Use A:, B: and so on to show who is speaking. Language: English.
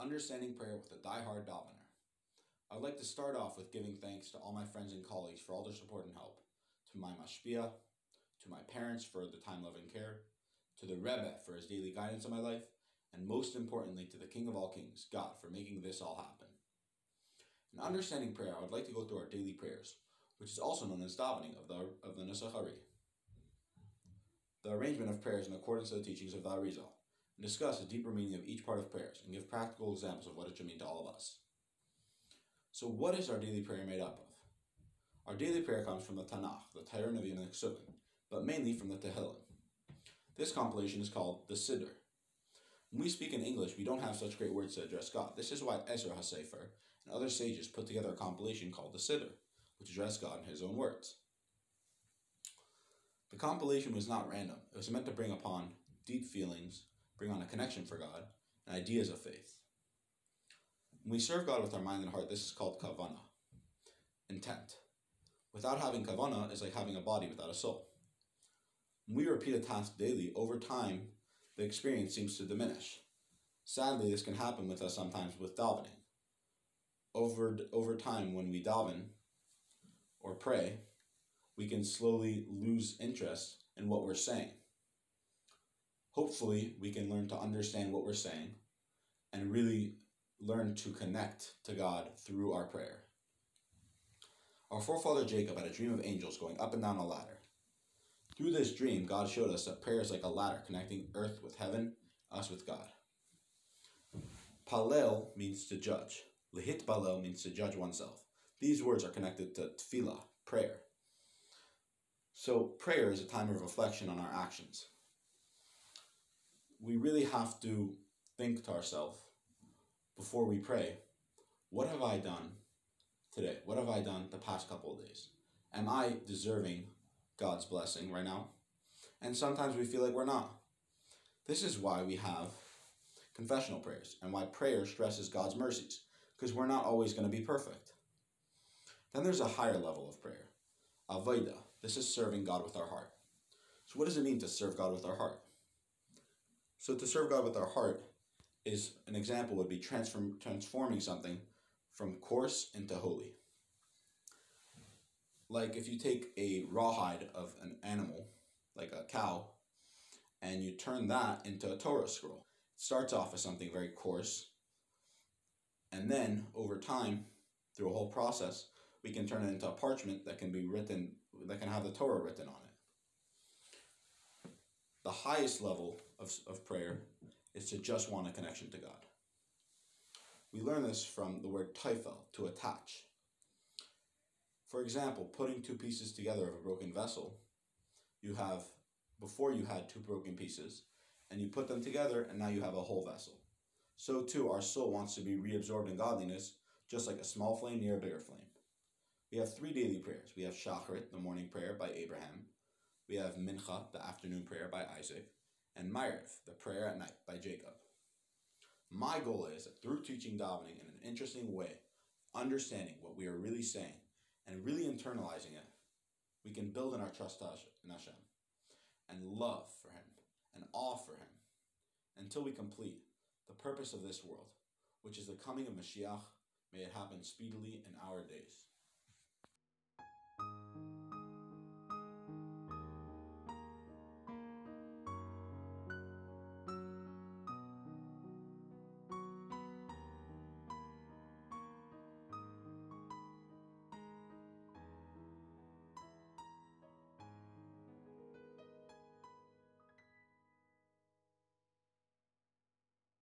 A: Understanding Prayer with a Die-Hard Davener. I would like to start off with giving thanks to all my friends and colleagues for all their support and help, to my mashpia, to my parents for the time, love, and care, to the Rebbe for his daily guidance in my life, and most importantly to the King of all Kings, God, for making this all happen. In understanding prayer, I would like to go through our daily prayers, which is also known as davening of the of the Nusach Ari. The arrangement of prayers in accordance to the teachings of the Arizal, and discuss the deeper meaning of each part of prayers, and give practical examples of what it should mean to all of us. So, what is our daily prayer made up of? Our daily prayer comes from the Tanakh, the Torah, Nevi'im, and Ksubim, but mainly from the Tehillim. This compilation is called the Siddur. When we speak in English, we don't have such great words to address God. This is why Ezra HaSofer and other sages put together a compilation called the Siddur, which addressed God in his own words. The compilation was not random. It was meant to bring upon deep feelings, bring on a connection for God, and ideas of faith. When we serve God with our mind and heart, this is called kavana, intent. Without having kavana is like having a body without a soul. When we repeat a task daily, over time, the experience seems to diminish. Sadly, this can happen with us sometimes with davening. Over, over time, when we daven or pray, we can slowly lose interest in what we're saying. Hopefully, we can learn to understand what we're saying and really learn to connect to God through our prayer. Our forefather Jacob had a dream of angels going up and down a ladder. Through this dream, God showed us that prayer is like a ladder connecting earth with heaven, us with God. Palel means to judge. L'hitpalel means to judge oneself. These words are connected to tefillah, prayer. So prayer is a time of reflection on our actions. We really have to think to ourselves before we pray, what have I done today? What have I done the past couple of days? Am I deserving God's blessing right now? And sometimes we feel like we're not. This is why we have confessional prayers and why prayer stresses God's mercies, because we're not always going to be perfect. Then there's a higher level of prayer, Avodah. This is serving God with our heart. So, what does it mean to serve God with our heart? So, to serve God with our heart is an example would be transform, transforming something from coarse into holy. Like if you take a rawhide of an animal, like a cow, and you turn that into a Torah scroll. It starts off as something very coarse, and then over time, through a whole process, we can turn it into a parchment that can be written, that can have the Torah written on it. The highest level of, of prayer is to just want a connection to God. We learn this from the word teifel, to attach. For example, putting two pieces together of a broken vessel, you have, before you had two broken pieces, and you put them together, and now you have a whole vessel. So too, our soul wants to be reabsorbed in godliness, just like a small flame near a bigger flame. We have three daily prayers. We have Shacharit, the morning prayer by Abraham. We have Mincha, the afternoon prayer by Isaac. And Ma'ariv, the prayer at night by Jacob. My goal is that through teaching davening in an interesting way, understanding what we are really saying, and really internalizing it, we can build in our trust in Hashem and love for Him and awe for Him until we complete the purpose of this world, which is the coming of Mashiach. May it happen speedily in our days.